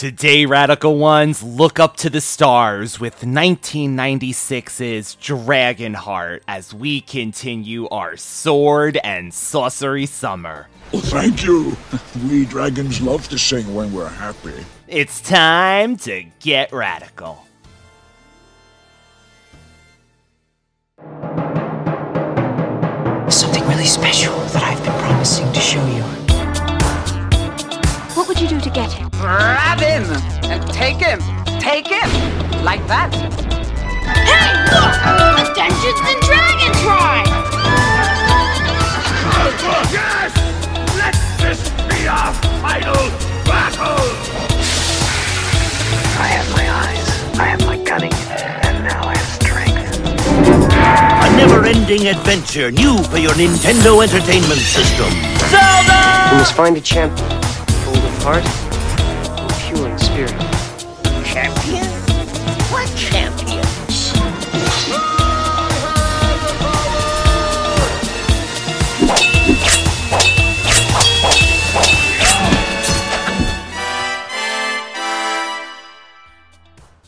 Today, Radical Ones look up to the stars with 1996's Dragonheart as we continue our sword and sorcery summer. Well, thank you. We dragons love to sing when we're happy. It's time to get radical. Something really special that I've been promising to show you. What would you do to get him? Grab him and take him. Take him. Like that. Hey, look! A Dungeons and Dragons ride! Yes! Let this be our final battle! I have my eyes, I have my cunning, and now I have strength. A never-ending adventure new for your Nintendo Entertainment System. Zelda! You must find a champion, full of heart, and pure in spirit.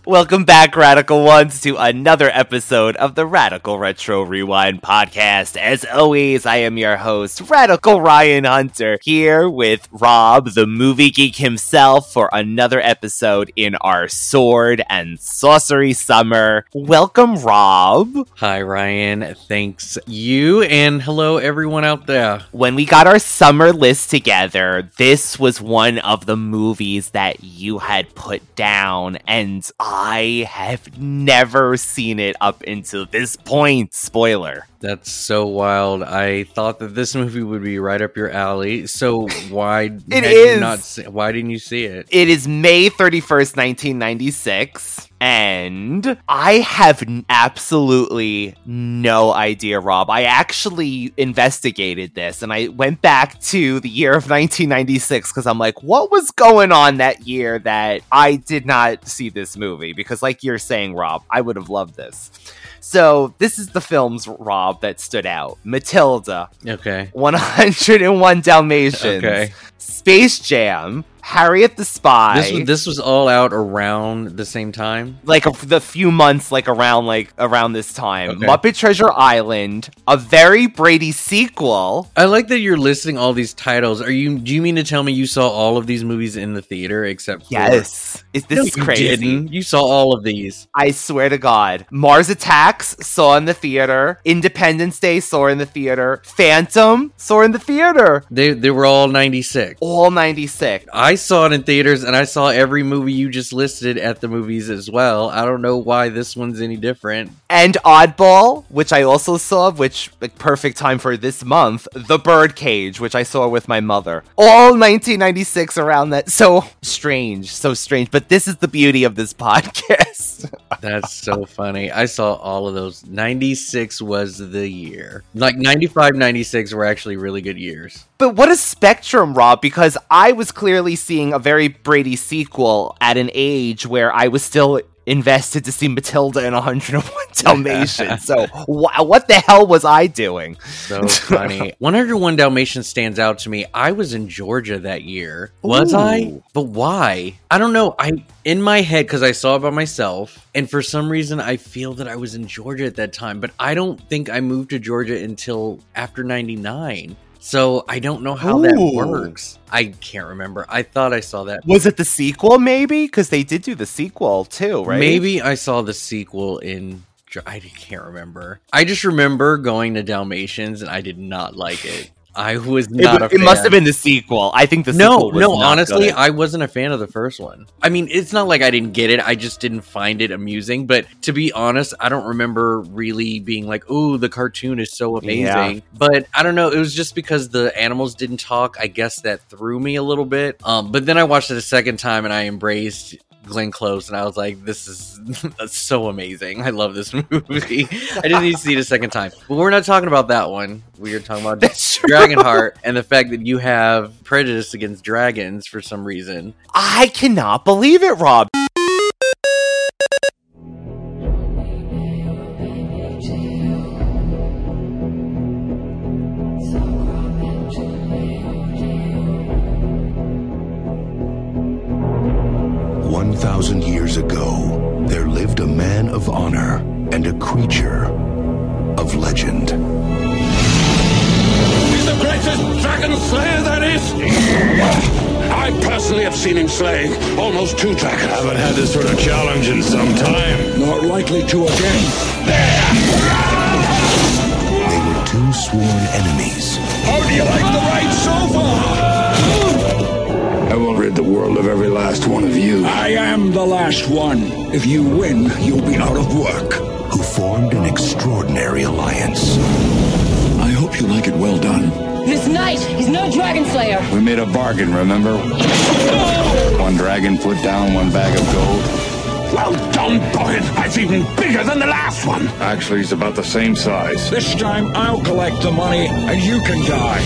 Welcome back, Radical Ones, to another episode of the Radical Retro Rewind podcast. As always, I am your host, Radical Ryan Hunter, here with Rob, the movie geek himself, for another episode in our sword and sorcery summer. Welcome, Rob. Hi, Ryan. Thanks you, and hello, everyone out there. When we got our summer list together, this was one of the movies that you had put down, and I have never seen it up until this point. Spoiler. That's so wild. I thought that this movie would be right up your alley. So why It you not see, why didn't you see it? It is May 31st, 1996. And I have absolutely no idea, Rob. I actually investigated this and I went back to the year of 1996 because I'm like, what was going on that year that I did not see this movie? Because, like you're saying, Rob, I would have loved this. So, this is the films, Rob, that stood out Matilda, Okay. 101 Dalmatians, Okay. Space Jam, Harriet the Spy. This was this was all out around the same time. like a, the few months like around like around this time Okay. muppet treasure island a very brady sequel I like that you're listing all these titles. Are you do you mean to tell me you saw all of these movies in the theater except for yes is this No, is you crazy didn't. You saw all of these. i swear to god mars attacks saw in the theater independence day saw in the theater phantom saw in the theater They they were all 96. All 96 I saw it in theaters and I saw every movie you just listed at the movies as well. I don't know why this one's any different. and oddball which i also saw which like perfect time for this month the birdcage which i saw with my mother. All 1996 around that. So strange so strange. But this is the beauty of this podcast That's so funny. I saw all of those. 96 was the year. Like 95, 96 were actually really good years. but what a spectrum rob because i was clearly seeing a very brady sequel at an age where i was still invested to see matilda and 101 dalmatians so wh- what the hell was i doing So funny. 101 Dalmatians stands out to me. I was in Georgia that year. Was I? But why? I don't know. I in my head cuz I saw it by myself and for some reason I feel that I was in Georgia at that time, but I don't think I moved to Georgia until after 99. So I don't know how that works. I can't remember. I thought I saw that was it the sequel maybe because they did do the sequel too right Maybe I saw the sequel in. I can't remember. I just remember going to Dalmatians and I did not like it. I was It, not. a it must have been the sequel. I think the No, sequel was no. Honestly, good. I wasn't a fan of the first one. I mean, it's not like I didn't get it. I just didn't find it amusing. But to be honest, I don't remember really being like, "Ooh, the cartoon is so amazing." Yeah. But I don't know. It was just because the animals didn't talk. I guess that threw me a little bit. Um, but then I watched it a second time and I embraced Glenn Close, and I was like, "This is so amazing! I love this movie." I didn't need to see it a second time, but we're not talking about that one. We are talking about. Dragonheart and the fact that you have prejudice against dragons for some reason. I cannot believe it, Rob. 2,000 years ago, there lived a man of honor and a creature of legend. He's the greatest dragon slayer there is! I personally have seen him slay almost two dragons. Haven't had this sort of challenge in some time. Not likely to again. They were two sworn enemies. How do you like the ride so far? I will rid the world of every last one of you. I am the last one. If you win, you'll be out of work. Who formed an extraordinary alliance. I hope you like it well done. This knight is no dragon slayer. We made a bargain, remember? One dragon put down, one bag of gold. Well done, Bowen. That's even bigger than the last one. Actually, he's about the same size. This time I'll collect the money and you can die.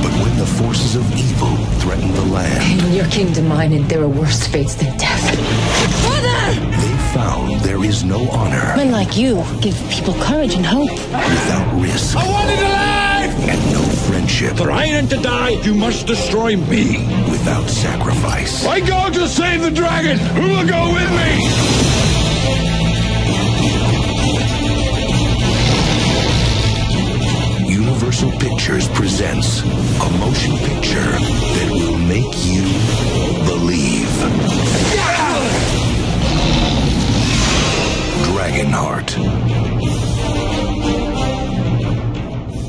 But when the forces of evil threatened the land, In your kingdom, mine, and there are worse fates than death. Mother! they found there is no honor Men like you give people courage and hope. without risk I wanted to live! and no friendship For I ain't to die, you must destroy me. without sacrifice. I go to save the dragon. Who will go with me? Universal Pictures presents a motion picture that will make you believe. Dragonheart.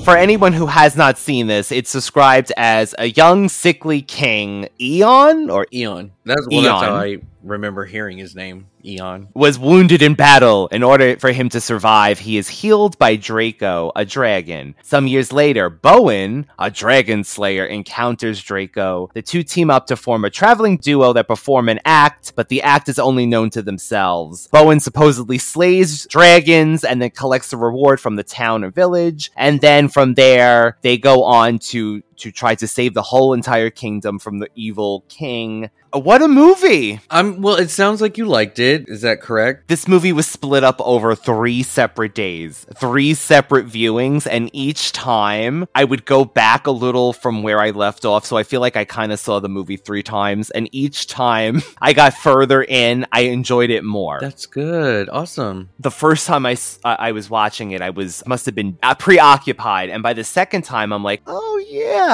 For anyone who has not seen this, it's described as a young, sickly king, Eon, or Eon. That's well, that's how Eon. I remember hearing his name. Eon. was wounded in battle. In order for him to survive, he is healed by Draco, a dragon. Some years later, Bowen, a dragon slayer, encounters Draco. The two team up to form a traveling duo that perform an act, but the act is only known to themselves. Bowen supposedly slays dragons and then collects the reward from the town or village, and then from there, they go on to to try to save the whole entire kingdom from the evil king. Uh, What a movie! I'm well. It sounds like you liked it. Is that correct? This movie was split up over three separate days, three separate viewings, and each time I would go back a little from where I left off. So I feel like I kind of saw the movie three times, and each time I got further in, I enjoyed it more. That's good. Awesome. the first time I I was watching it, I was must have been uh, preoccupied, and by the second time, I'm like, oh yeah,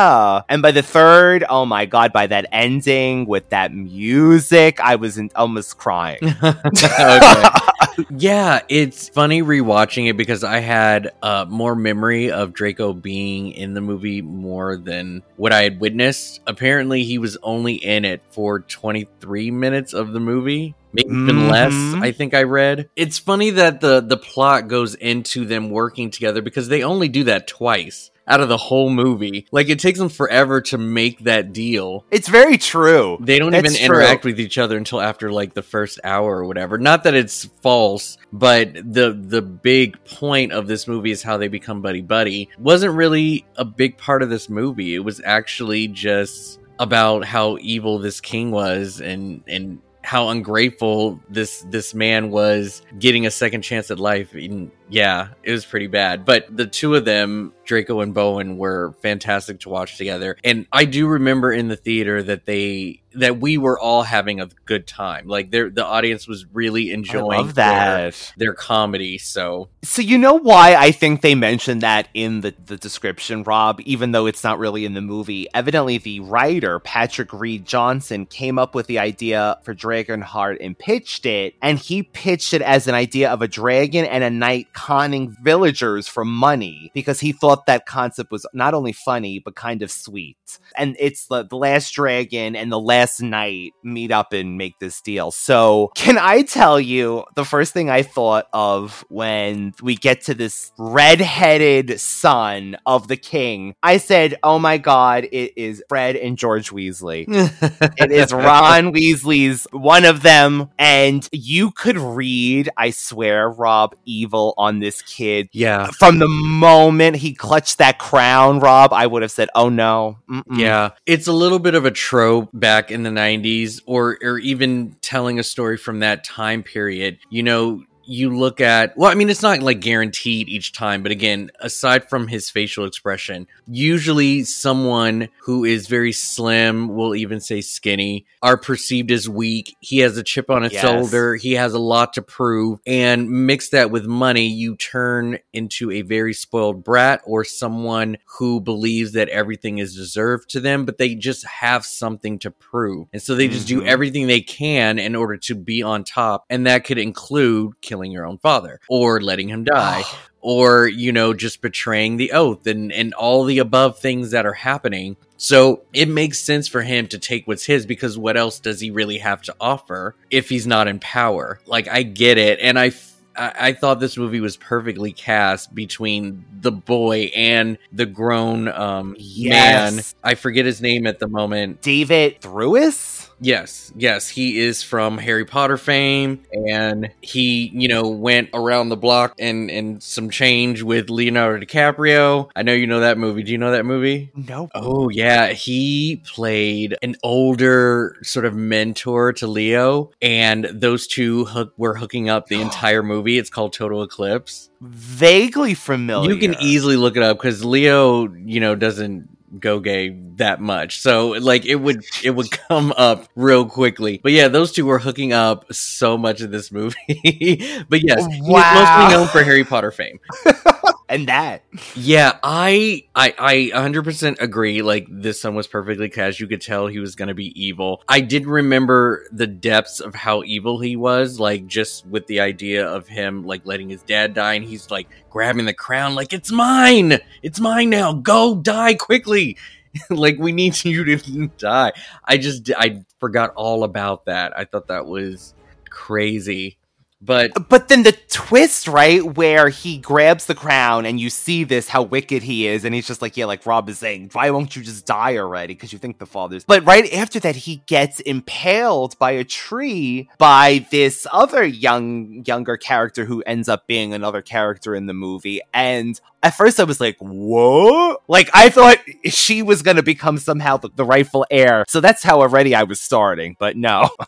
and by the third, oh my god, by that ending with that music, I was in, almost crying. yeah, it's funny rewatching it because I had uh, more memory of Draco being in the movie more than what I had witnessed. Apparently, he was only in it for 23 minutes of the movie. Maybe even less, Mhm. I think I read. It's funny that the the plot goes into them working together because they only do that twice out of the whole movie. Like it takes them forever to make that deal. It's very true. They don't That's even true. interact with each other until after like the first hour or whatever. Not that it's false, but the the big point of this movie is how they become buddy buddy. Wasn't really a big part of this movie. It was actually just about how evil this king was and and how ungrateful this this man was getting a second chance at life. And yeah, it was pretty bad. But the two of them, Draco and Bowen, were fantastic to watch together. And I do remember in the theater that they that we were all having a good time. Like their the audience was really enjoying love that. Their, their comedy. So So you know why I think they mentioned that in the, the description, Rob, even though it's not really in the movie. Evidently the writer, Patrick Read Johnson, came up with the idea for Dragonheart and pitched it, and he pitched it as an idea of a dragon and a knight conning villagers for money because he thought that concept was not only funny but kind of sweet. And it's the, the last dragon and the last knight meet up and make this deal. So, can I tell you the first thing I thought of when we get to this red-headed son of the king? I said, "Oh my god, it is Fred and George Weasley." it is Ron Weasley's one of them, and you could read, I swear, Rob, evil on this kid. yeah. From the moment he clutched that crown, Rob, I would have said, "Oh no." Mm-mm. Yeah, it's a little bit of a trope back in the 90s or or even telling a story from that time period. You know, you look at well, I mean, it's not like guaranteed each time, but again, aside from his facial expression, usually someone who is very slim, will even say skinny, are perceived as weak. He has a chip on his Yes. shoulder. He has a lot to prove, and mix that with money, you turn into a very spoiled brat or someone who believes that everything is deserved to them, but they just have something to prove, and so they just do Mhm. everything they can in order to be on top, and that could include killing your own father or letting him die or you know just betraying the oath and and all the above things that are happening so it makes sense for him to take what's his because what else does he really have to offer if he's not in power like i get it and i f- I thought this movie was perfectly cast between the boy and the grown um, man. I forget his name at the moment. David Thewlis? Yes, yes, he is from Harry Potter fame, and he, you know, went around the block and and some change with Leonardo DiCaprio. I know you know that movie. Do you know that movie? Nope. Oh yeah, he played an older sort of mentor to Leo, and those two hook, were hooking up the entire movie. It's called Total Eclipse. Vaguely familiar. You can easily look it up because Leo, you know, doesn't go gay that much. So like it would it would come up real quickly. But yeah, those two were hooking up so much of this movie. but yes, he's Wow. mostly known for Harry Potter fame. and that. Yeah, I I I 100% agree like this son was perfectly cast. You could tell he was going to be evil. I did remember the depths of how evil he was like just with the idea of him like letting his dad die and he's like grabbing the crown like it's mine. It's mine now. Go die quickly. like we need you to die. I just I forgot all about that. I thought that was crazy. But But then the twist, right, where he grabs the crown and you see this, how wicked he is, and he's just like, yeah, like Rob is saying, why won't you just die already? Because you think the father's. But right after that, he gets impaled by a tree by this other young, younger character who ends up being another character in the movie. And at first I was like, whoa, Like, I thought she was going to become somehow the, the rightful heir. So that's how already I was starting, but no.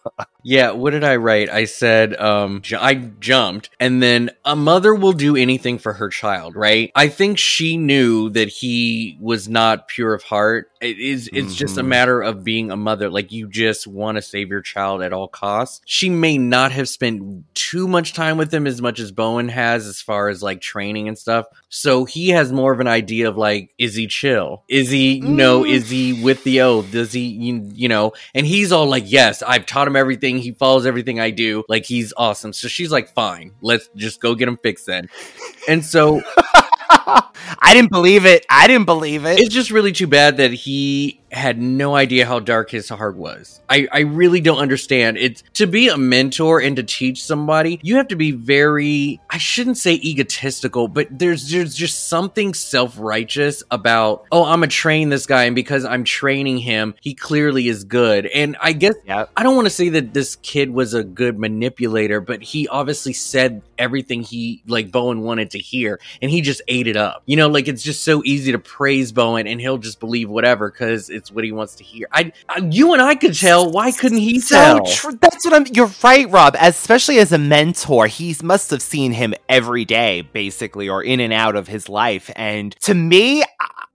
Yeah, what did I write? I said um ju- I jumped and then a mother will do anything for her child, right? I think she knew that he was not pure of heart. It is it's just a Mhm. matter of being a mother like you just want to save your child at all costs. She may not have spent too much time with him as much as Bowen has as far as like training and stuff. So he has more of an idea of like is he chill? Is he you know, Mm. is he with the oath? Does he you, you know, and he's all like, "Yes, I've taught him everything. He follows everything I do. Like he's awesome." So she's like, "Fine, let's just go get him fixed then." And so I didn't believe it. I didn't believe it. it's just really too bad that he had no idea how dark his heart was. I, I really don't understand. It's to be a mentor and to teach somebody, you have to be very I shouldn't say egotistical, but there's there's just something self-righteous about, oh, I'm gonna train this guy, and because I'm training him, he clearly is good. And I guess Yep. I don't want to say that this kid was a good manipulator, but he obviously said everything he like Bowen wanted to hear, and he just ate it up. You know, like it's just so easy to praise Bowen, and he'll just believe whatever because it's what he wants to hear. I, I you and I could tell. Why couldn't he so tell? true. That's what I'm. You're right, Rob. Especially as a mentor, he must have seen him every day, basically, or in and out of his life. And to me,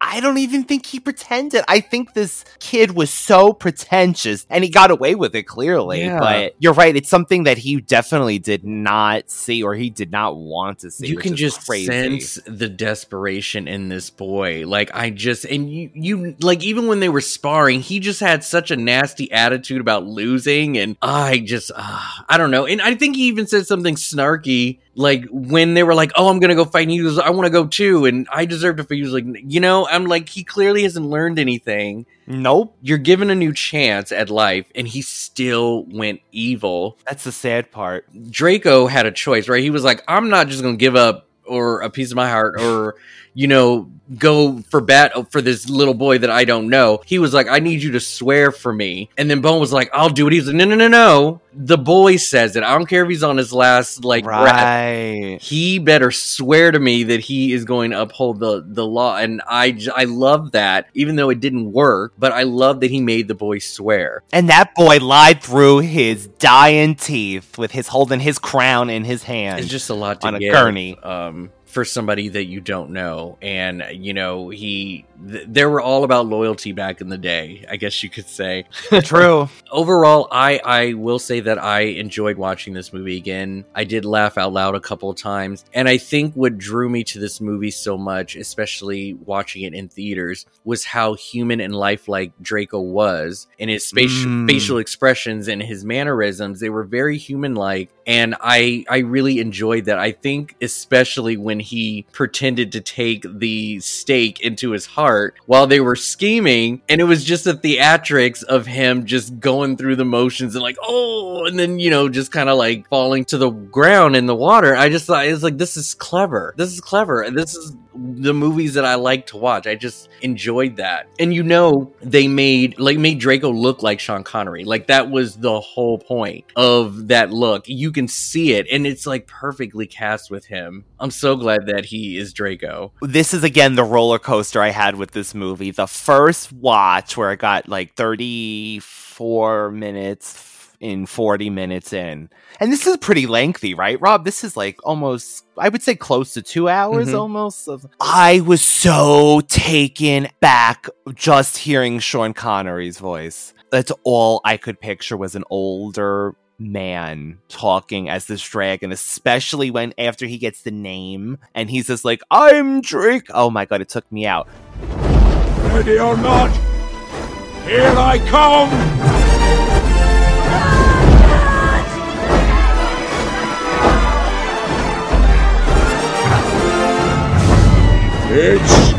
I- don't even think he pretended. I think this kid was so pretentious, and he got away with it clearly. Yeah. But you're right; it's something that he definitely did not see, or he did not want to see. you can just crazy. sense the desperation in this boy like i just and you you like even when they were sparring he just had such a nasty attitude about losing and i just uh, i don't know and i think he even said something snarky like when they were like oh i'm gonna go fight and he was i want to go too and i deserve to fight he was like you know i'm like he clearly hasn't learned anything Nope, you're given a new chance at life and he still went evil that's the sad part. Draco had a choice, right? He was like, I'm not just going to give up or a piece of my heart or, you know, go for bat for this little boy that I don't know. He was like, I need you to swear for me. And then Bowen was like, I'll do it. He's like, no, no, no, no. The boy says it. I don't care if he's on his last like breath. He better swear to me that he is going to uphold the, the law. And I I love that, even though it didn't work, but I love that he made the boy swear. And that boy lied through his dying teeth with his holding his crown in his hand. It's just a lot to on a give, gurney. um, for somebody that you don't know, and you know he. Th- they were all about loyalty back in the day, I guess you could say. True. Overall, I I will say that I enjoyed watching this movie again. I did laugh out loud a couple of times, and I think what drew me to this movie so much, especially watching it in theaters, was how human and lifelike Draco was, in his facial Mm. facial expressions and his mannerisms. They were very human like, and I I really enjoyed that. I think especially when he pretended to take the stake into his heart while they were scheming, and it was just a theatrics of him just going through the motions and like oh, and then you know just kind of like falling to the ground in the water. I just thought it was like this is clever. This is clever, this is the movies that I like to watch. I just enjoyed that. And you know, they made like made Draco look like Sean Connery. Like that was the whole point of that look. You can see it and it's like perfectly cast with him. I'm so glad that he is Draco. this is again the roller coaster I had with this movie. The first watch where I got like 34 minutes in 40 minutes in. And this is pretty lengthy, right, Rob? This is like almost, I would say close to two hours Mhm. almost. Of, I was so taken back just hearing Sean Connery's voice. That's all I could picture was an older man talking as this dragon, especially when after he gets the name and he's just like, I'm Drake. Oh my god, it took me out. Ready or not, here I come! It's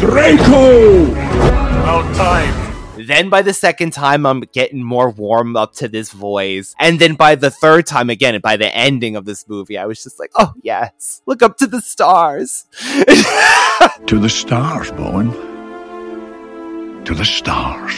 Draco! About time. Then by the second time, I'm getting more warm up to this voice. And then by the third time, again, by the ending of this movie, I was just like, oh yes, look up to the stars. To the stars, Bowen. To the stars.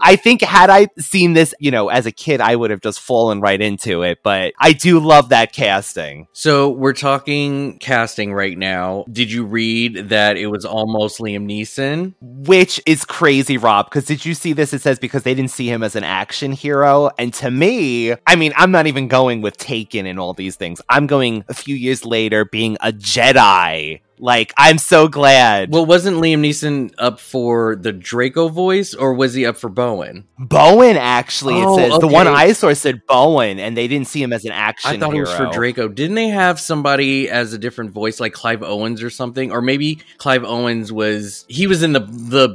I think had I seen this, you know, as a kid, I would have just fallen right into it. But I do love that casting. So we're talking casting right now. Did you read that it was almost Liam Neeson? Which is crazy, Rob, because did you see this? It says because they didn't see him as an action hero. And to me, I mean, I'm not even going with Taken and all these things. I'm going a few years later being a Jedi. Like, I'm so glad. Well, wasn't Liam Neeson up for the Draco voice or was he up for Bowen? Bowen, actually, Oh, it says. The one. I saw said Bowen, and they didn't see him as an action I thought hero. it was for Draco. Didn't they have somebody as a different voice, like Clive Owens or something? Or maybe Clive Owens was he was in the the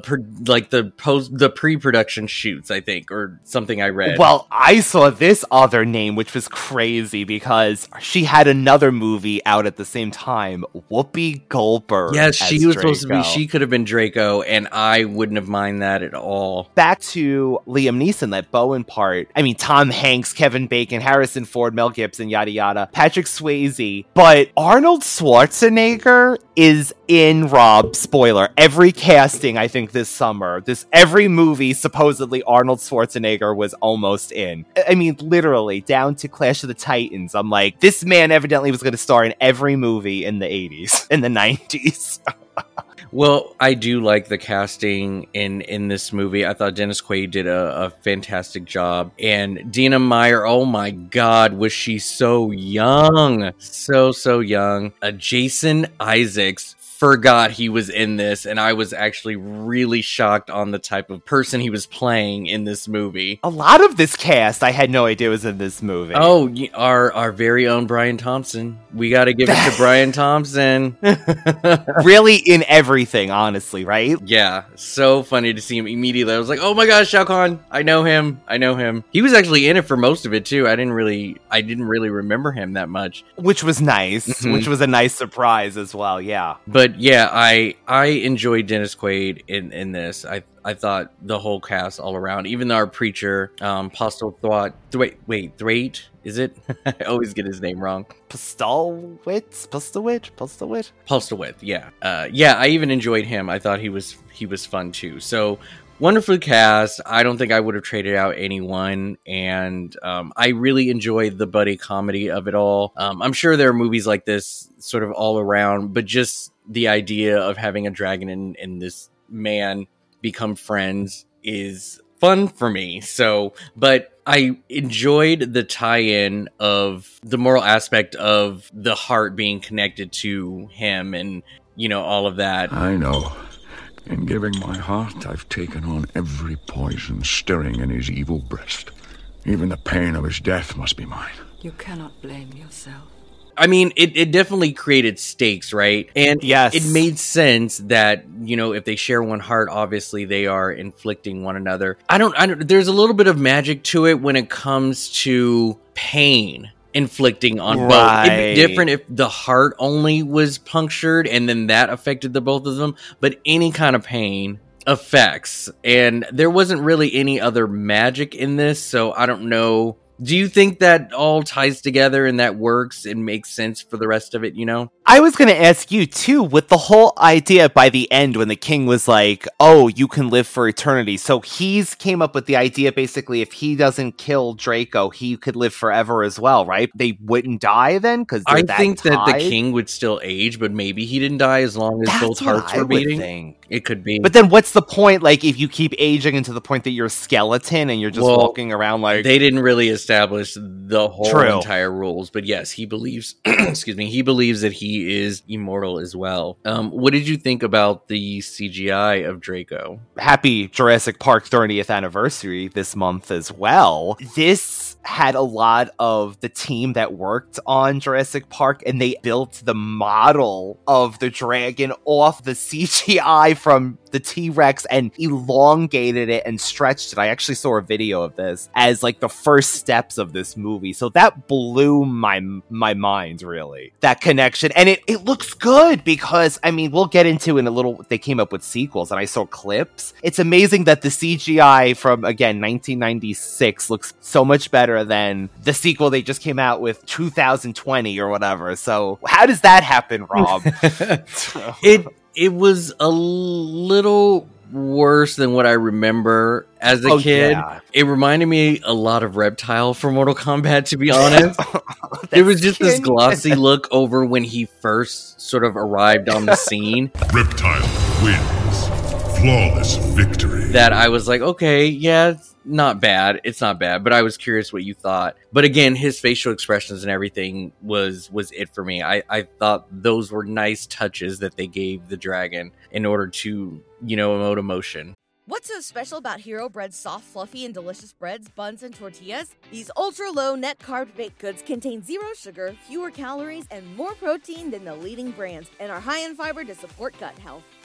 like the post the pre production shoots, I think, or something I read. Well, I saw this other name, which was crazy because she had another movie out at the same time. Whoopi Goldberg. yes, she as was supposed to be. She could have been Draco, and I wouldn't have mind that at all. Back to Liam Neeson, that Bowen part. I mean, Tom Hanks, Kevin Bacon, Harrison Ford, Mel Gibson, yada yada, Patrick Swayze. But Arnold Schwarzenegger is in Rob. Spoiler: every casting, I think this summer, this every movie supposedly Arnold Schwarzenegger was almost in. I- I mean, literally down to Clash of the Titans. I'm like, this man evidently was going to star in every movie in the 80s, in the 90s. Well, I do like the casting in in this movie. I thought Dennis Quaid did a, a fantastic job, and Dina Meyer. Oh my God, was she so young? So so young. Uh, Jason Isaacs forgot he was in this, and I was actually really shocked on the type of person he was playing in this movie. A lot of this cast, I had no idea was in this movie. Oh, our our very own Brian Thompson. We got to give it to Brian Thompson. really in everything, honestly, right? Yeah, so funny to see him immediately. I was like, "Oh my gosh, Shao Kahn! I know him. I know him." He was actually in it for most of it too. I didn't really, I didn't really remember him that much. Which was nice, Mhm. which was a nice surprise as well. Yeah. But yeah, I I enjoyed Dennis Quaid in in this. I I thought the whole cast all around, even our preacher, um, Postel Thwat, wait, wait, Thwaite, is it? I always get his name wrong. Postalwitz, Postalwitz, Postalwitz. Postlewith, yeah, uh, yeah. I even enjoyed him. I thought he was he was fun too. So wonderful cast. I don't think I would have traded out anyone, and um, I really enjoyed the buddy comedy of it all. Um, I'm sure there are movies like this sort of all around, but just the idea of having a dragon and, and this man become friends is fun for me. So, but I enjoyed the tie-in of the moral aspect of the heart being connected to him and you know all of that. I know. In giving my heart, I've taken on every poison stirring in his evil breast. Even the pain of his death must be mine. You cannot blame yourself. I mean, it, it definitely created stakes, right? And Yes. it made sense that you know if they share one heart, obviously they are inflicting one another. I don't, I don't. There's a little bit of magic to it when it comes to pain inflicting on both. It'd be different if the heart only was punctured and then that affected the both of them, but any kind of pain affects. And there wasn't really any other magic in this, so I don't know. Do you think that all ties together and that works and makes sense for the rest of it, you know? I was going to ask you too, with the whole idea by the end when the king was like, "Oh, you can live for eternity." So he's came up with the idea basically if he doesn't kill Draco, he could live forever as well, right? They wouldn't die then because I think that the king would still age, but maybe he didn't die as long as That's both hearts were beating. think. It could be. But then what's the point? Like if you keep aging into the point that you're a skeleton and you're just Well, walking around like they didn't really establish the whole True. entire rules, but yes, he believes. excuse me, he believes that he is immortal as well. Um, what did you think about the CGI of Draco? happy Jurassic Park 30th anniversary this month as well. This had a lot of the team that worked on Jurassic Park and they built the model of the dragon off the CGI from the T-Rex and elongated it and stretched it. I actually saw a video of this as like the first steps of this movie. So that blew my my mind really. That connection and it it looks good because I mean, we'll get into in a little they came up with sequels and I saw clips. It's amazing that the CGI from again 1996 looks so much better than the sequel they just came out with 2020 or whatever. So how does that happen, Rob? it it was a little worse than what I remember as a Oh, kid. yeah. It reminded me a lot of Reptile from Mortal Kombat, to be honest. there was just this glossy look over when he first sort of arrived on the scene Reptile wins. Flawless victory. that I was like, okay, yeah, it's not bad. It's not bad, but I was curious what you thought. But again, his facial expressions and everything was was it for me. I I thought those were nice touches that they gave the dragon in order to, you know, emote emotion. What's so special about Hero Bread's soft, fluffy, and delicious breads, buns, and tortillas? These ultra low net carb baked goods contain zero sugar, fewer calories, and more protein than the leading brands, and are high in fiber to support gut health.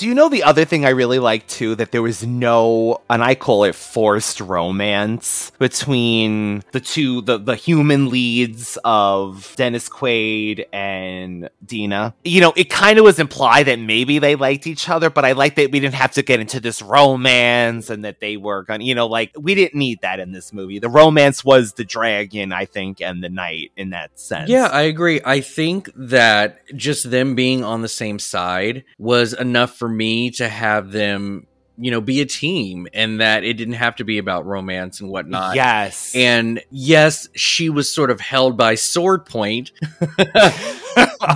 Do you know the other thing I really like too? That there was no, and I call it forced romance between the two, the, the human leads of Dennis Quaid and Dina. You know, it kind of was implied that maybe they liked each other, but I like that we didn't have to get into this romance and that they were gonna, you know, like we didn't need that in this movie. The romance was the dragon, I think, and the knight in that sense. Yeah, I agree. I think that just them being on the same side was enough for me to have them you know be a team and that it didn't have to be about romance and whatnot. Yes. and yes she was sort of held by sword point.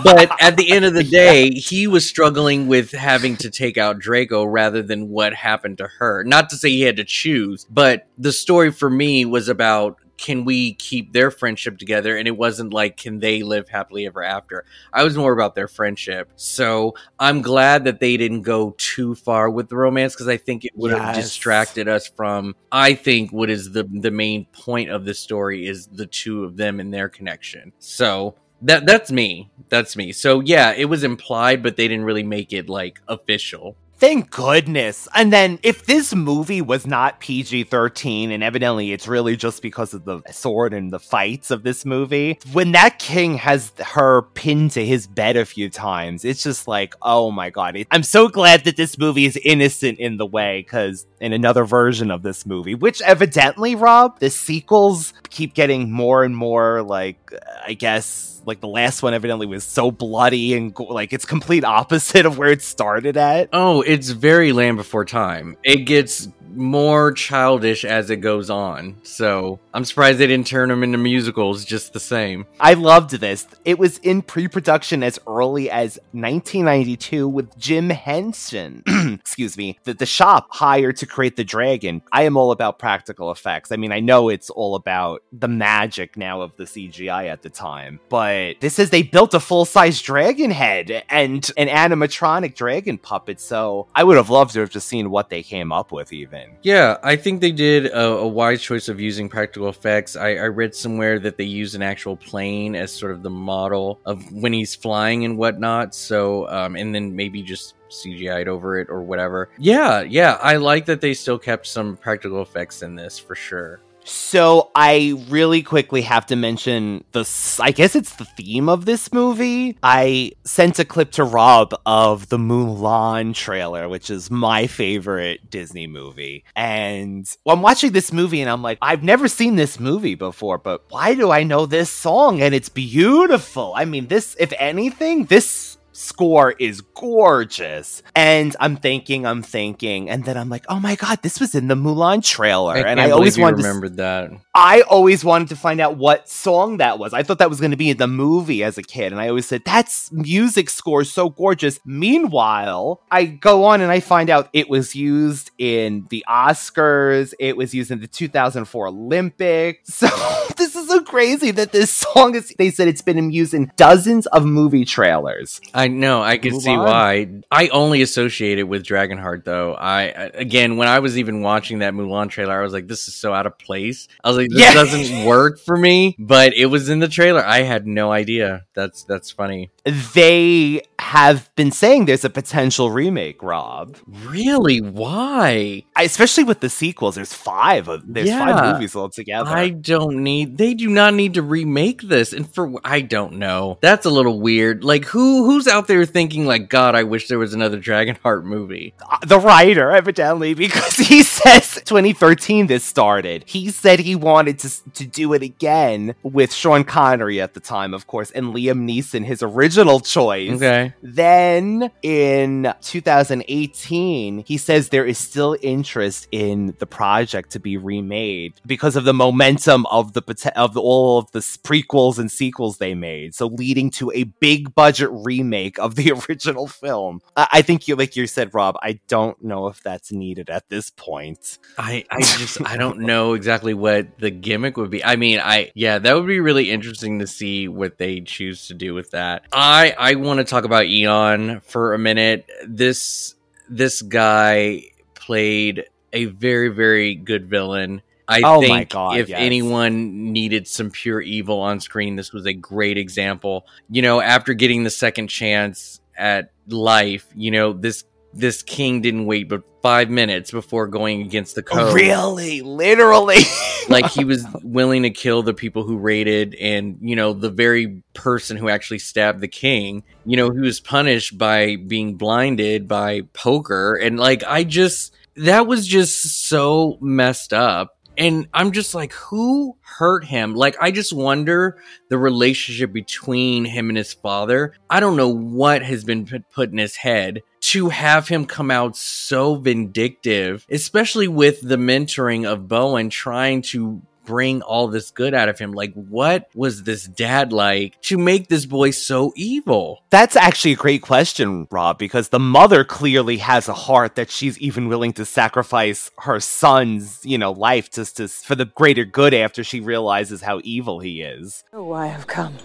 But at the end of the day he was struggling with having to take out draco rather than what happened to her. Not to say he had to choose but the story for me was about can we keep their friendship together? And it wasn't like can they live happily ever after? I was more about their friendship. So i'm glad that they didn't go too far with the romance because i think it would have Yes. distracted us from i think what is the the main point of the story is the two of them and their connection. So that that's me. That's me. So yeah it was implied but they didn't really make it like official Thank goodness. And then, if this movie was not PG 13, and evidently it's really just because of the sword and the fights of this movie, when that king has her pinned to his bed a few times, it's just like, oh my god. I'm so glad that this movie is innocent in the way, because in another version of this movie, which evidently, Rob, the sequels keep getting more and more like, I guess. Like the last one evidently was so bloody and like it's complete opposite of where it started at. Oh, it's very Land Before Time. It gets more childish as it goes on. So I'm surprised they didn't turn them into musicals just the same. I loved this. It was in pre production as early as 1992 with Jim Henson. Excuse me. The, the shop hired to create the dragon. I am all about practical effects. I mean, I know it's all about the magic now of the CGI at the time, but this is they built a full size dragon head and an animatronic dragon puppet. So I would have loved to have just seen what they came up with, even. Yeah, I think they did a, a wise choice of using practical effects. I, I read somewhere that they use an actual plane as sort of the model of when he's flying and whatnot. So, um, and then maybe just CGI'd over it or whatever. Yeah, yeah, I like that they still kept some practical effects in this for sure. So I really quickly have to mention the—I guess it's the theme of this movie. I sent a clip to Rob of the Mulan trailer, which is my favorite Disney movie. And I'm watching this movie and I'm like, I've never seen this movie before, but why do I know this song? And it's beautiful. I mean, this if anything, this score is gorgeous. And I'm thinking, I'm thinking, and then I'm like, oh my god, this was in the Mulan trailer. and I always wanted to remembered that. I always wanted to find out what song that was. I thought that was going to be in the movie as a kid, and I always said that's music score is so gorgeous. Meanwhile, I go on and I find out it was used in the Oscars. It was used in the 2004 Olympics. So this is so crazy that this song is. They said it's been used in dozens of movie trailers. I know, I can see Mulan. why. I only associate it with Dragonheart though. I I- again, when I was even watching that Mulan trailer, I was like, this is so out of place. I was like, this Yeah. doesn't work for me. But it was in the trailer. I had no idea. That's that's funny. They have been saying there's a potential remake, Rob. Really? Why? I, especially with the sequels. There's five. Of, there's Yeah. five movies altogether. I don't need. They do not need to remake this. And for I don't know. That's a little weird. Like who who's out there thinking like, God, I wish there was another Dragonheart movie. Uh, the writer, evidently, because he says 2013 this started. He said he wanted to to do it again with Sean Connery at the time, of course, and Liam Neeson, his original choice. Okay. Then in 2018, he says there is still interest in the project to be remade because of the momentum of the pot- of the, all of the prequels and sequels they made. So leading to a big budget remake of the original film. I, I think you, like you said, Rob. I don't know if that's needed at this point. I, I just I don't know exactly what the gimmick would be. I mean, I yeah, that would be really interesting to see what they choose to do with that. I I want to talk about Eon for a minute. This this guy played a very very good villain. I Oh think God, if yes. anyone needed some pure evil on screen, this was a great example. You know, after getting the second chance at life, you know, this this king didn't wait but five minutes before going against the code. Really, literally. like he was willing to kill the people who raided and you know the very person who actually stabbed the king you know he was punished by being blinded by poker and like i just that was just so messed up And I'm just like, who hurt him? Like, I just wonder the relationship between him and his father. I don't know what has been put, in his head to have him come out so vindictive, especially with the mentoring of Bowen trying to bring all this good out of him. Like, what was this dad like to make this boy so evil? That's actually a great question, Rob, because the mother clearly has a heart that she's even willing to sacrifice her son's, you know, life just to, for the greater good after she realizes how evil he is. Oh, I have come.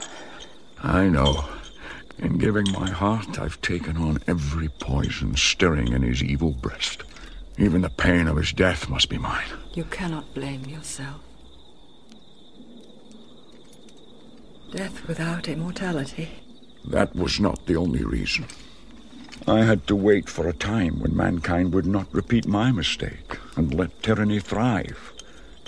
I know. In giving my heart, I've taken on every poison stirring in his evil breast. Even the pain of his death must be mine. You cannot blame yourself. Death without immortality. That was not the only reason. I had to wait for a time when mankind would not repeat my mistake and let tyranny thrive.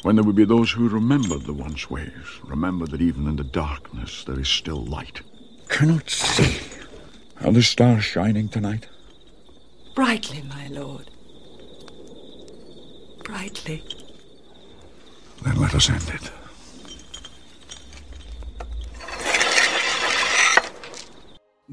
When there would be those who remembered the once ways, remember that even in the darkness there is still light. Cannot see. Are the stars shining tonight? Brightly, my lord. Brightly. Then let us end it.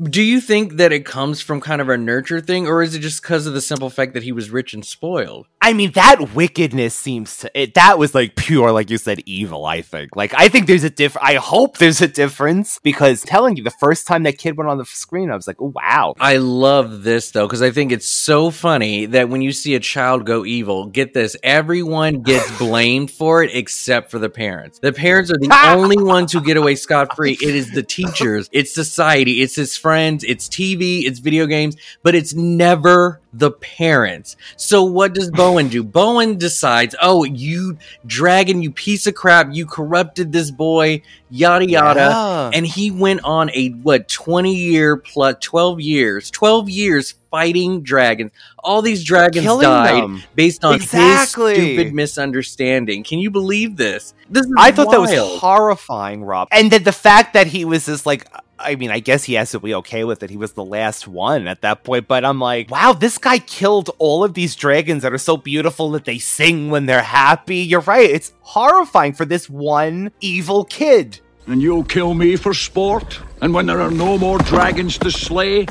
Do you think that it comes from kind of a nurture thing, or is it just because of the simple fact that he was rich and spoiled? I mean, that wickedness seems to it. That was like pure, like you said, evil. I think. Like, I think there's a diff. I hope there's a difference because telling you the first time that kid went on the screen, I was like, oh, wow. I love this though because I think it's so funny that when you see a child go evil, get this, everyone gets blamed for it except for the parents. The parents are the only ones who get away scot free. It is the teachers, it's society, it's his friends, it's TV, it's video games, but it's never the parents. So what does Bowen do? Bowen decides, oh, you dragon, you piece of crap, you corrupted this boy, yada yada. Yeah. And he went on a what 20 year plus 12 years, 12 years fighting dragons. All these dragons Killing died them. based on Exactly. his stupid misunderstanding. Can you believe this? This is I thought that was horrifying, Rob. And then the fact that he was just like, I mean, I guess he has to be okay with it. He was the last one at that point, but I'm like, wow, this guy killed all of these dragons that are so beautiful that they sing when they're happy. You're right. It's horrifying for this one evil kid. And you'll kill me for sport? And when there are no more dragons to slay?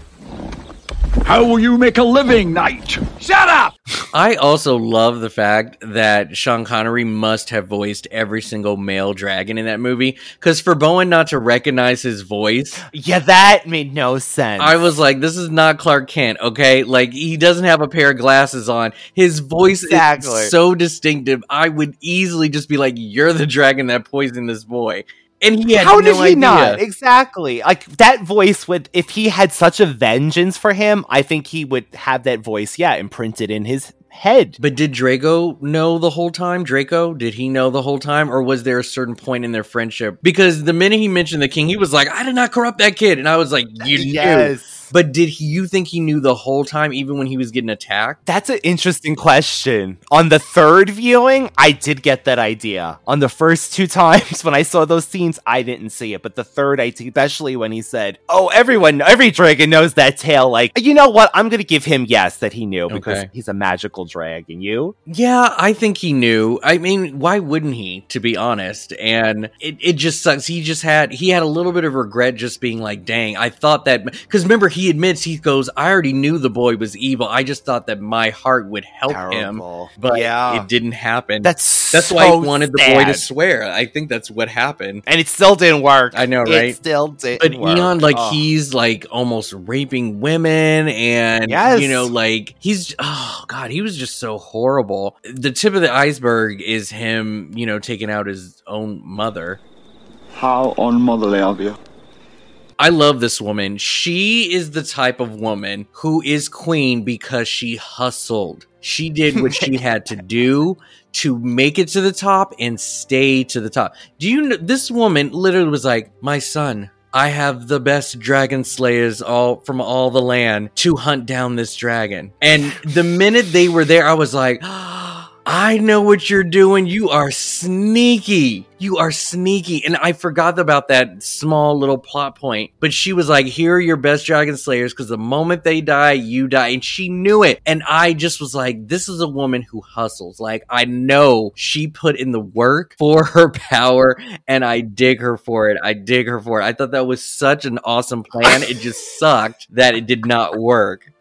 How will you make a living, knight? Shut up! I also love the fact that Sean Connery must have voiced every single male dragon in that movie. Because for Bowen not to recognize his voice, Yeah, that made no sense. I was like, this is not Clark Kent, okay? Like, he doesn't have a pair of glasses on. His voice Exactly. is so distinctive. I would easily just be like, you're the dragon that poisoned this boy. And he had How no did he idea. not? Exactly. Like that voice would, if he had such a vengeance for him, I think he would have that voice, yeah, imprinted in his head. But did Draco know the whole time? Draco, did he know the whole time, or was there a certain point in their friendship? Because the minute he mentioned the king, he was like, "I did not corrupt that kid," and I was like, "You knew." But did he, you think he knew the whole time, even when he was getting attacked? That's an interesting question. On the third viewing, I did get that idea. On the first two times when I saw those scenes, I didn't see it. But the third, I especially when he said, "Oh, everyone, every dragon knows that tale." Like, you know what? I'm gonna give him yes that he knew because Okay. he's a magical dragon. You? Yeah, I think he knew. I mean, why wouldn't he, to be honest? And it, it just sucks. He just had, he had a little bit of regret just being like, dang, I thought that, because remember, he admits, he goes, I already knew the boy was evil. I just thought that my heart would help him. But Yeah. it didn't happen. That's That's why he wanted the boy to swear. I think that's what happened. And it still didn't work. I know, right? It still didn't But work. Einon, like Oh. he's like almost raping women, and Yes. you know, like he's oh god, he was just so horrible. The tip of the iceberg is him, you know, taking out his own mother. How unmotherly of you. I love this woman. She is the type of woman who is queen because she hustled. She did what she had to do to make it to the top and stay to the top. Do you know this woman literally was like, "My son, I have the best dragon slayers all from all the land to hunt down this dragon." And the minute they were there, I was like, "I know what you're doing. You are sneaky." You are sneaky. And I forgot about that small little plot point. But she was like, Here are your best dragon slayers because the moment they die, you die. And she knew it. And I just was like, This is a woman who hustles. Like, I know she put in the work for her power and I dig her for it. I dig her for it. I thought that was such an awesome plan. It just sucked that it did not work.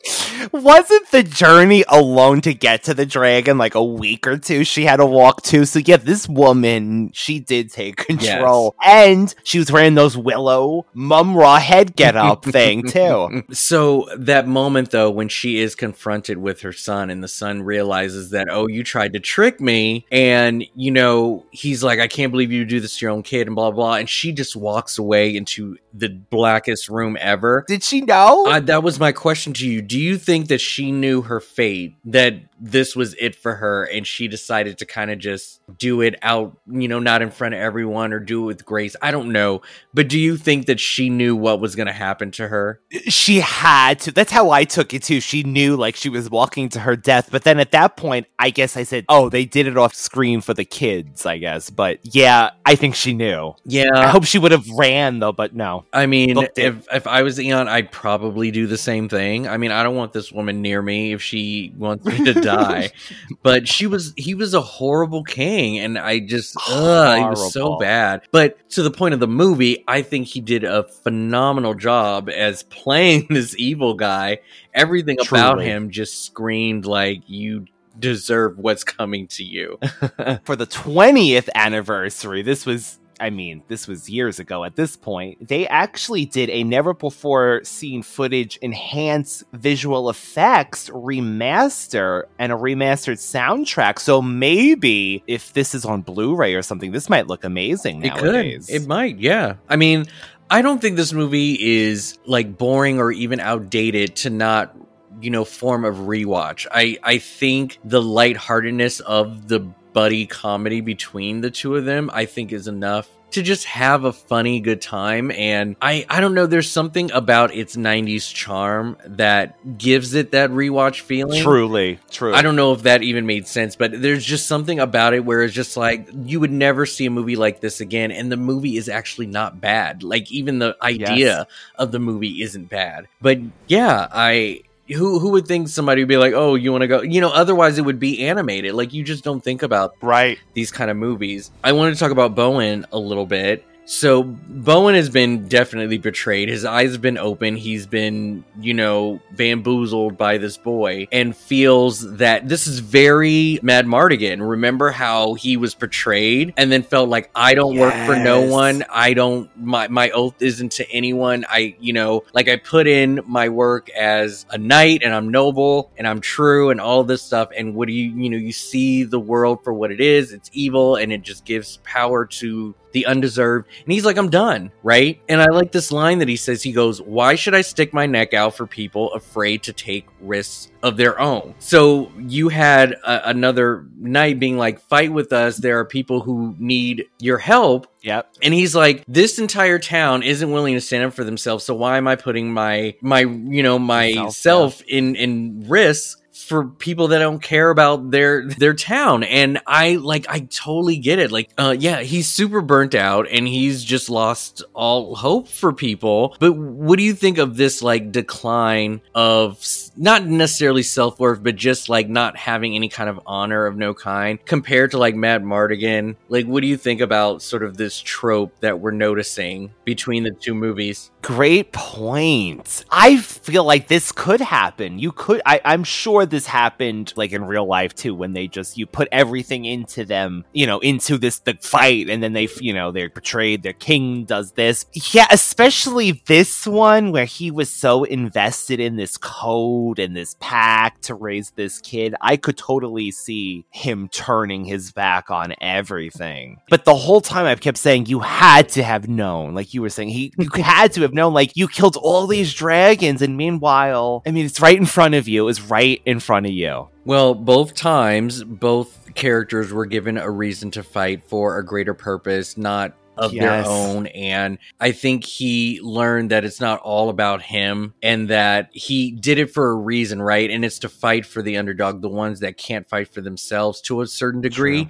Wasn't the journey alone to get to the dragon like a week or two she had to walk to? So yeah, this woman, she did take control. And she was wearing those willow mum raw head get up thing too. So that moment though, when she is confronted with her son and the son realizes that, oh, you tried to trick me. And, you know, he's like, I can't believe you do this to your own kid and blah, blah. And she just walks away into the blackest room ever. Did she know? Uh, that was my question to you. Do you think that she knew her fate, that this was it for her, and she decided to kind of just do it out, you know, not in front of everyone or do it with grace? I don't know. But do you think that she knew what was going to happen to her? She had to. That's how I took it too. She knew like she was walking to her death. But then at that point, I guess I said, oh, they did it off screen for the kids, I guess. But yeah, I think she knew. Yeah. I hope she would have ran though, but no. I mean, Booked it. if if I was Einon, I'd probably do the same thing. I mean, I don't want this woman near me if she wants me to die. but she was he was a horrible king, and I just ugh, he was so bad. But to the point of the movie, I think he did a phenomenal job as playing this evil guy. Everything about him just screamed like you deserve what's coming to you. for the 20th anniversary, this was, I mean, this was years ago at this point, they actually did a never before seen footage enhanced visual effects remaster and a remastered soundtrack. So maybe if this is on Blu ray or something, this might look amazing It nowadays. could. It might, yeah. I mean, I don't think this movie is like boring or even outdated to not, you know, form of rewatch. I I think the lightheartedness of the buddy comedy between the two of them, I think is enough to just have a funny good time and I I don't know there's something about its 90s charm that gives it that rewatch feeling. Truly, true. I don't know if that even made sense, but there's just something about it where it's just like you would never see a movie like this again, and the movie is actually not bad. Like even the idea Yes. of the movie isn't bad. But yeah, I who who would think somebody would be like, oh, you want to go? You know, otherwise it would be animated. Like you just don't think about right these kind of movies. I wanted to talk about Bowen a little bit. So Bowen has been definitely betrayed. His eyes have been open. He's been, you know, bamboozled by this boy and feels that this is very Madmartigan. Remember how he was portrayed and then felt like I don't work for no one. I don't my my oath isn't to anyone. I, you know, like I put in my work as a knight and I'm noble and I'm true and all this stuff and what do you, you know, you see the world for what it is. It's evil and it just gives power to the undeserved. And he's like, I'm done, right? And I like this line that he says, he goes, Why should I stick my neck out for people afraid to take risks of their own? So you had a, another knight being like, Fight with us. There are people who need your help. Yep. And he's like, this entire town isn't willing to stand up for themselves. So why am I putting my my you know myself in in risk for people that don't care about their their town? And I like I totally get it. Like, uh, yeah, he's super burnt out and he's just lost all hope for people. But what do you think of this like decline of not necessarily self worth, but just like not having any kind of honor of no kind compared to like Madmartigan? Like, what do you think about sort of this trope that we're noticing between the two movies? Great point. I feel like this could happen. You could, I, I'm sure this happened like in real life too, when they just, you put everything into them, you know, into this, the fight, and then they, you know, they're betrayed, their king does this. Yeah, especially this one where he was so invested in this code and this pack to raise this kid. I could totally see him turning his back on everything. But the whole time I kept saying, you had to have known, like you were saying, he, you had to have known, like you killed all these dragons, and meanwhile, I mean, it's right in front of you. It was right in front of you. Well, both times, both characters were given a reason to fight for a greater purpose, not of Yes. their own. And I think he learned that it's not all about him and that he did it for a reason, right? And it's to fight for the underdog, the ones that can't fight for themselves to a certain degree.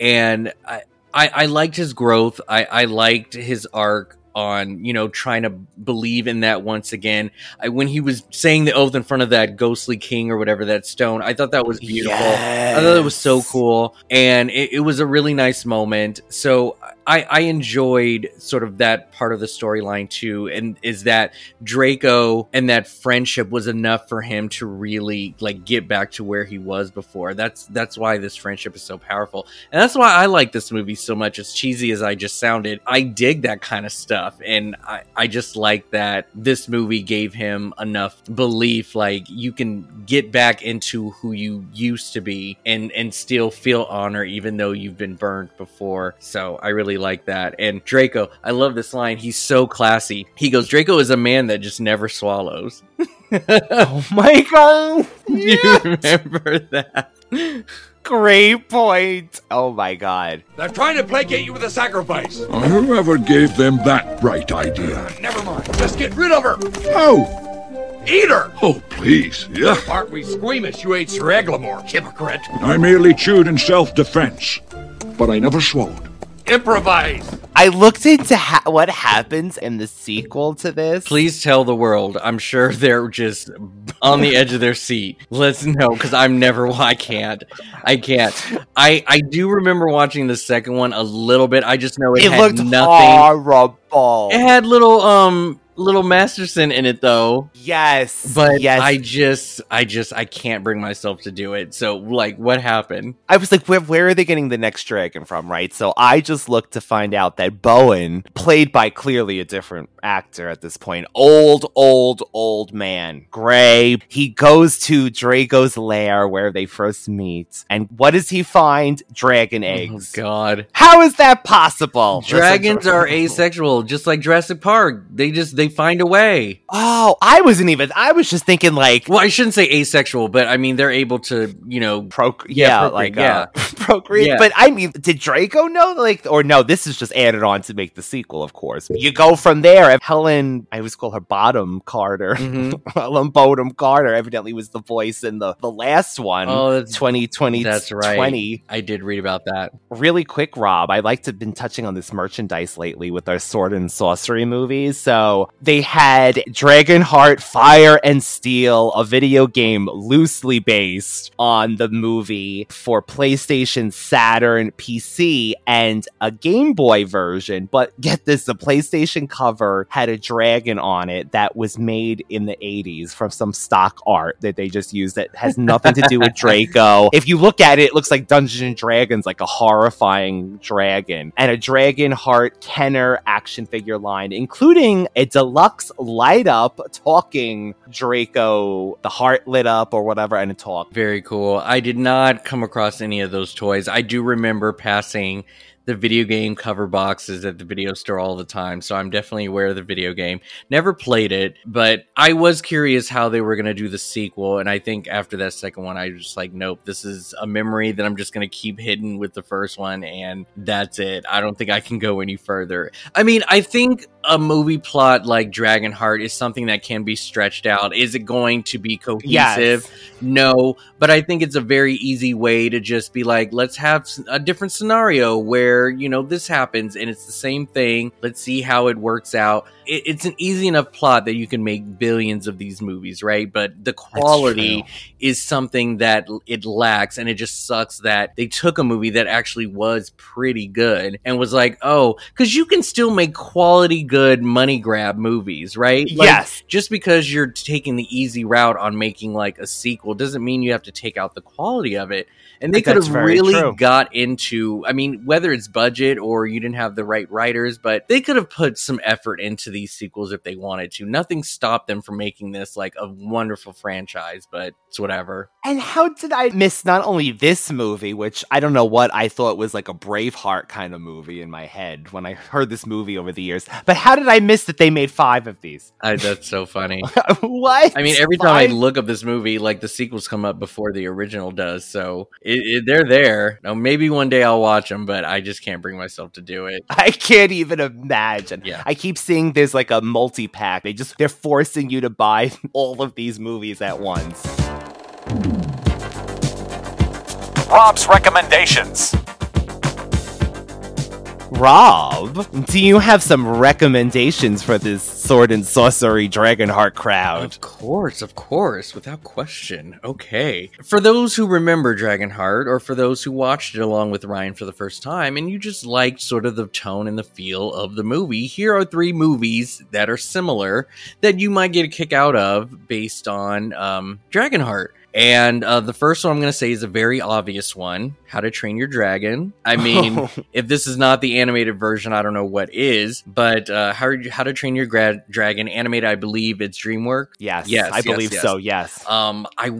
And I, I, I liked his growth. I, I liked his arc on you know trying to believe in that once again I, when he was saying the oath in front of that ghostly king or whatever that stone i thought that was beautiful i thought it was so cool and it, it was a really nice moment so I, I enjoyed sort of that part of the storyline too, and is that Draco and that friendship was enough for him to really like get back to where he was before. That's that's why this friendship is so powerful, and that's why I like this movie so much. As cheesy as I just sounded, I dig that kind of stuff, and I I just like that this movie gave him enough belief, like you can get back into who you used to be, and and still feel honor even though you've been burned before. So I really like that. And Draco, I love this line. He's so classy. He goes, Draco is a man that just never swallows. oh my god. you remember that? Great point. Oh my god. They're trying to placate you with a sacrifice. Uh, whoever gave them that bright idea? Never mind. Just get rid of her. Oh! Eat her! Oh, please, yeah. Aren't we squeamish you ate Sir Eglamour, hypocrite? I merely chewed in self-defense, but I never swallowed. Improvise! I looked into ha- what happens in the sequel to this. Please tell the world. I'm sure they're just on the edge of their seat. Let's know because I'm never. I can't. I can't. I I do remember watching the second one a little bit. I just know it, It had looked nothing. horrible. It had little um little Masterson in it though. Yes, But yes. I just I just I can't bring myself to do it. So like what happened? I was like, where, where are they getting the next dragon from, right? So I just looked to find out that Bowen, played by clearly a different actor at this point, old, old, old man, gray, he goes to Draco's lair where they first meet. And what does he find? Dragon oh, eggs. God. How is that possible? Dragons are asexual, just like Jurassic Park. They just they find a way. Oh, I wasn't even, I was just thinking like, Well, I shouldn't say asexual, but I mean they're able to, you know, Proc- Yeah, yeah, like uh, procreate. Yeah. But I mean, did Draco know? Like, or no? This is just added on to make the sequel. Of course, you go from there. Helen, I always call her Bottom Carter. Mm-hmm. Helen Bottom Carter evidently was the voice in the the last one. Oh, that's- twenty twenty. that's right. 20. I did read about that. Really quick, Rob. I like to have been touching on this merchandise lately with our sword and sorcery movies. So they had Dragonheart Fire and Steel, a video game loosely based on the movie for PlayStation, Saturn, PC, and a Game Boy version. But get this the PlayStation cover had a dragon on it that was made in the 80s from some stock art that they just used that has nothing to do with Draco. If you look at it, it looks like Dungeons and Dragons, like a horrifying dragon, and a Dragon Heart Kenner action figure line, including a deluxe light up talking Draco, the heart lit up or whatever, and a talk. Very cool. I did not come across any of those toys. I do remember passing the video game cover boxes at the video store all the time, so I'm definitely aware of the video game. Never played it, but I was curious how they were going to do the sequel, and I think after that second one, I was just like, nope, this is a memory that I'm just going to keep hidden with the first one, and that's it. I don't think I can go any further. I mean, I think a movie plot like Dragonheart is something that can be stretched out. Is it going to be cohesive? Yes. No, but I think it's a very easy way to just be like, let's have a different scenario where, you know, this happens and it's the same thing. Let's see how it works out. It, it's an easy enough plot that you can make billions of these movies, right? But the quality is something that it lacks. And it just sucks that they took a movie that actually was pretty good and was like, oh, because you can still make quality, good money grab movies, right? Like, Yes. just because you're taking the easy route on making like a sequel doesn't mean you have to take out the quality of it. And they could have really true. got into, I mean, whether it's budget or you didn't have the right writers, but they could have put some effort into these sequels if they wanted to. Nothing stopped them from making this like a wonderful franchise, but it's whatever. And how did I miss not only this movie, which I don't know what I thought was like a Braveheart kind of movie in my head when I heard this movie over the years, but how did I miss that they made five of these? I, that's so funny. what? I mean, every time I look up this movie, like the sequels come up before the original does, so it, it, they're there. Now, maybe one day I'll watch them, but I just can't bring myself to do it. I can't even imagine. Yeah. I keep seeing there's like a multi pack. They just they're forcing you to buy all of these movies at once. Rob's recommendations. Rob, do you have some recommendations for this sword and sorcery Dragonheart crowd? Of course, of course, without question. Okay. For those who remember Dragonheart, or for those who watched it along with Ryan for the first time, and you just liked sort of the tone and the feel of the movie, here are three movies that are similar that you might get a kick out of based on um, Dragonheart. And uh, the first one I'm going to say is a very obvious one How to Train Your Dragon. I mean, Oh. if this is not the animated version, I don't know what is. But uh, How, How to Train Your Gra- Dragon, animated, I believe it's DreamWorks. Yes, Yes, I yes, believe yes. so. Yes. Um, I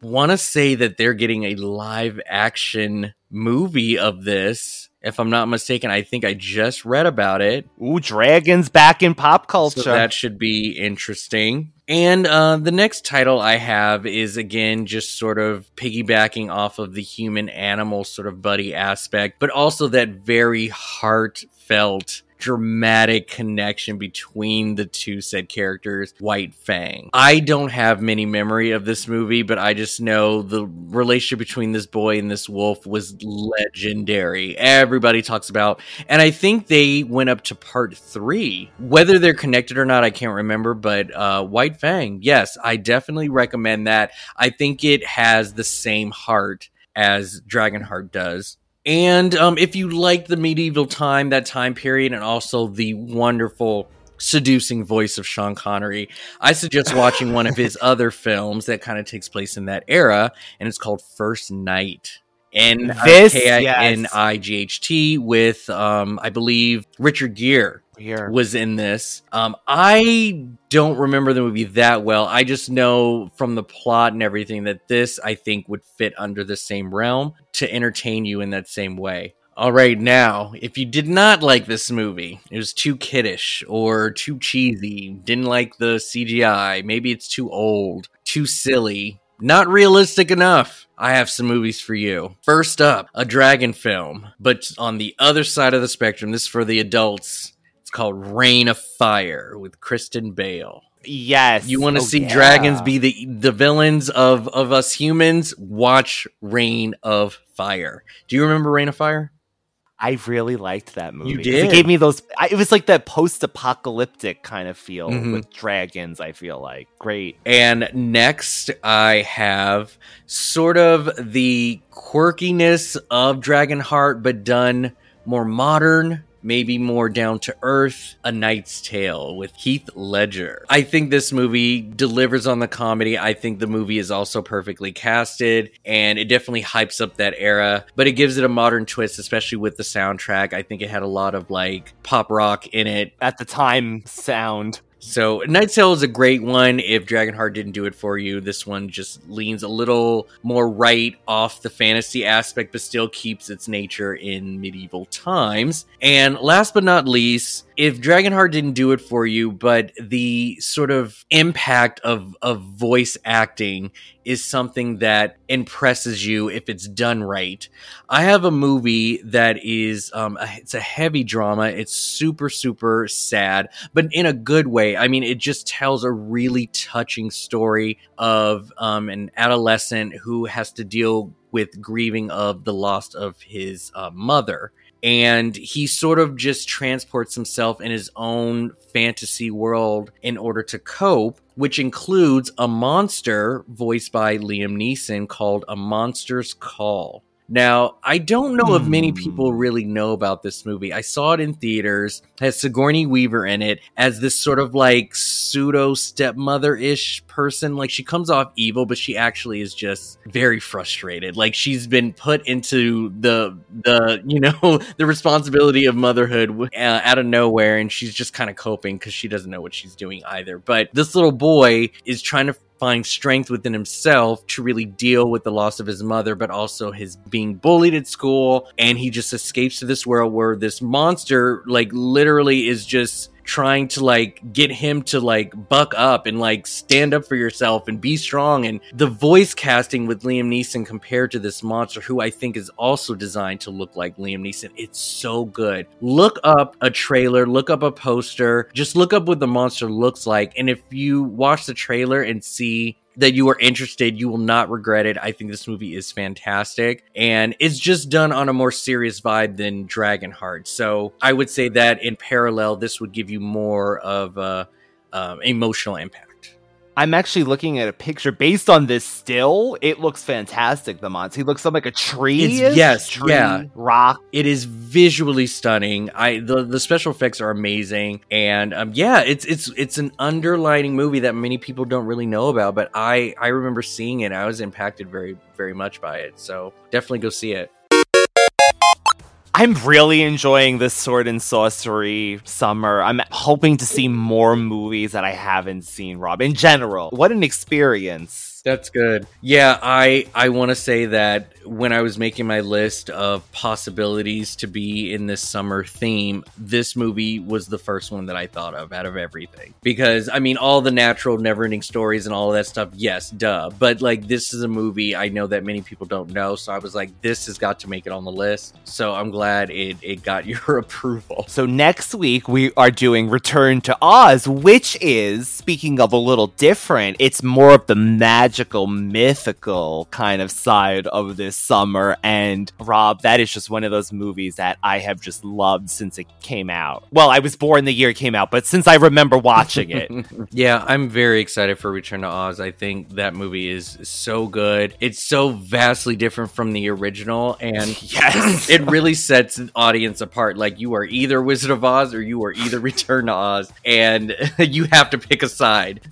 want to say that they're getting a live action movie of this. If I'm not mistaken, I think I just read about it. Ooh, dragons back in pop culture. So that should be interesting. And uh, the next title I have is again just sort of piggybacking off of the human animal sort of buddy aspect, but also that very heartfelt dramatic connection between the two said characters, White Fang. I don't have many memory of this movie, but I just know the relationship between this boy and this wolf was legendary. Everybody talks about, and I think they went up to part three. Whether they're connected or not, I can't remember, but uh, White Fang, yes, I definitely recommend that. I think it has the same heart as Dragonheart does. And um, if you like the medieval time, that time period, and also the wonderful seducing voice of Sean Connery, I suggest watching one of his other films that kind of takes place in that era, and it's called First Knight. N This- K I N I G H T with um, I believe Richard Gere Here. was in this. Um, I don't remember the movie that well. I just know from the plot and everything that this I think would fit under the same realm to entertain you in that same way. All right, now, if you did not like this movie, it was too kiddish or too cheesy, didn't like the CGI, maybe it's too old, too silly, not realistic enough. I have some movies for you. First up, a dragon film, but on the other side of the spectrum, this is for the adults. Called Reign of Fire with Christian Bale. Yes. You want to Oh, see yeah. dragons be the the villains of of us humans? Watch Reign of Fire. Do you remember Reign of Fire? I really liked that movie. 'cause did? It gave me those. I, it was like that post-apocalyptic kind of feel Mhm. with dragons. I feel like great. And next, I have sort of the quirkiness of Dragonheart, but done more modern, maybe more down to earth. A Knight's Tale with Heath Ledger. I think this movie delivers on the comedy. I think the movie is also perfectly casted, and it definitely hypes up that era, but it gives it a modern twist, especially with the soundtrack. I think it had a lot of like pop rock in it. At the time, sound. So Knight's Tale is a great one. If Dragonheart didn't do it for you, this one just leans a little more right off the fantasy aspect, but still keeps its nature in medieval times. And last but not least, if Dragonheart didn't do it for you, but the sort of impact of of voice acting is something that impresses you if it's done right. I have a movie that is um a- it's a heavy drama. It's super super sad, but in a good way. I mean, it just tells a really touching story of um an adolescent who has to deal with grieving of the loss of his uh, mother and he sort of just transports himself in his own fantasy world in order to cope, which includes a monster voiced by Liam Neeson called A Monster's Call. Now, I don't know if many people really know about this movie. I saw it in theaters, has Sigourney Weaver in it as this sort of like pseudo stepmother ish person. Like she comes off evil, but she actually is just very frustrated. Like she's been put into the the you know the responsibility of motherhood uh, out of nowhere, and she's just kind of coping because she doesn't know what she's doing either. But this little boy is trying to find strength within himself to really deal with the loss of his mother, but also his being bullied at school. And he just escapes to this world where this monster, like, literally is just trying to like get him to like buck up and like stand up for yourself and be strong. And the voice casting with Liam Neeson compared to this monster who I think is also designed to look like Liam Neeson it's so good. Look up a trailer look up a poster just look up what the monster looks like. And if you watch the trailer and see that you are interested, you will not regret it. I think this movie is fantastic and it's just done on a more serious vibe than Dragonheart. So I would say that in parallel, this would give you more of a um, emotional impact. I'm actually looking at a picture based on this still. It looks fantastic. The monster. He looks like a tree. It's, yes, tree, yeah, rock. It is visually stunning. I the the special effects are amazing, and um, yeah, it's it's it's an underlining movie that many people don't really know about. But I I remember seeing it. I was impacted very very much by it. So definitely go see it. I'm really enjoying this sword and sorcery summer. I'm hoping to see more movies that I haven't seen, Rob. In general, what an experience. That's good. Yeah, I I want to say that when I was making my list of possibilities to be in this summer theme, this movie was the first one that I thought of out of everything. Because I mean, all the natural, never-ending stories and all of that stuff, yes, duh. But like, this is a movie I know that many people don't know, so I was like, this has got to make it on the list. So I'm glad it it got your approval. So next week we are doing Return to Oz, which is speaking of a little different. It's more of the magic magical, mythical kind of side of this summer. And Rob, that is just one of those movies that I have just loved since it came out. Well, I was born the year it came out, but since I remember watching it. yeah, I'm very excited for Return to Oz. I think that movie is so good. It's so vastly different from the original. And yes, it really sets the audience apart. Like you are either Wizard of Oz or you are either Return to Oz. And you have to pick a side.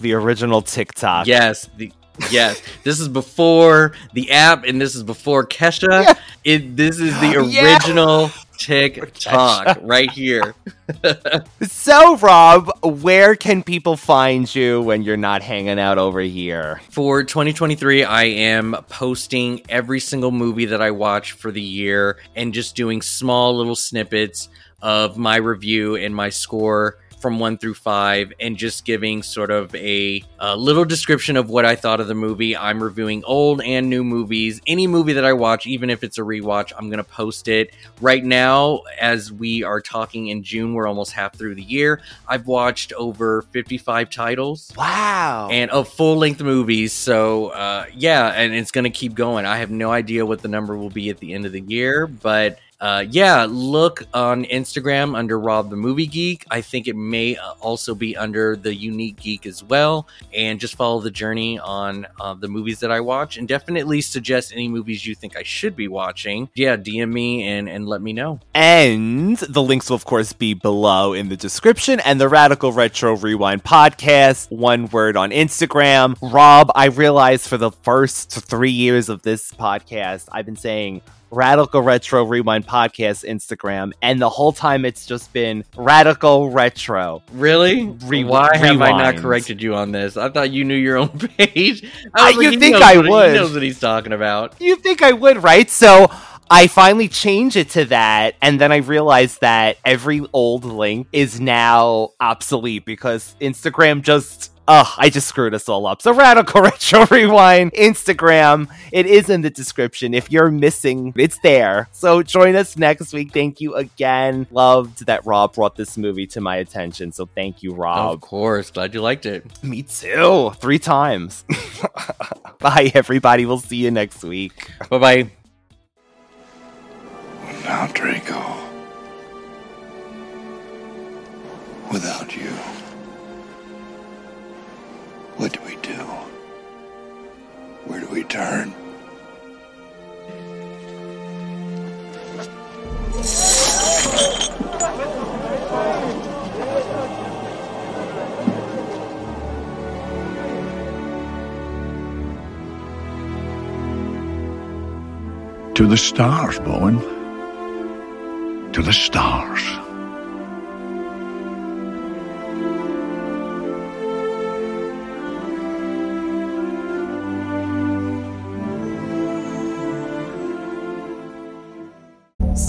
the original TikTok. Yes, the yes, this is before the app, and this is before Kesha. Yeah. It this is the original yeah. TikTok right here. so, Rob, where can people find you when you're not hanging out over here? For 2023, I am posting every single movie that I watch for the year and just doing small little snippets of my review and my score from one through five and just giving sort of a, a, little description of what I thought of the movie. I'm reviewing old and new movies. Any movie that I watch, even if it's a rewatch, I'm going to post it. Right now, as we are talking in June, we're almost half through the year. I've watched over 55 titles. Wow. And of full length movies. So, uh, yeah, and it's going to keep going. I have no idea what the number will be at the end of the year, but uh, yeah, look on Instagram under Rob the Movie Geek. I think it may uh, also be under the Unique Geek as well. And just follow the journey on uh, the movies that I watch and definitely suggest any movies you think I should be watching. Yeah, DM me and, and let me know. And the links will, of course, be below in the description. And the Radical Retro Rewind podcast, one word on Instagram. Rob, I realized for the first three years of this podcast, I've been saying Radical Retro Rewind Podcast Instagram, and the whole time it's just been Radical Retro. Really? Re- Why rewind. have I not corrected you on this? I thought you knew your own page. I, oh, you think I what, would? He knows what he's talking about. You think I would, right? So. I finally changed it to that, and then I realized that every old link is now obsolete because Instagram just Oh, I just screwed us all up. So Radical Retro Rewind, Instagram, it is in the description. If you're missing, it's there. So join us next week. Thank you again. Loved that Rob brought this movie to my attention. So thank you, Rob. Of course. Glad you liked it. Me too. Three times. Bye, everybody. We'll see you next week. Bye bye. Now, Draco. Without you. What do we do? Where do we turn? To the stars, Bowen. To the stars.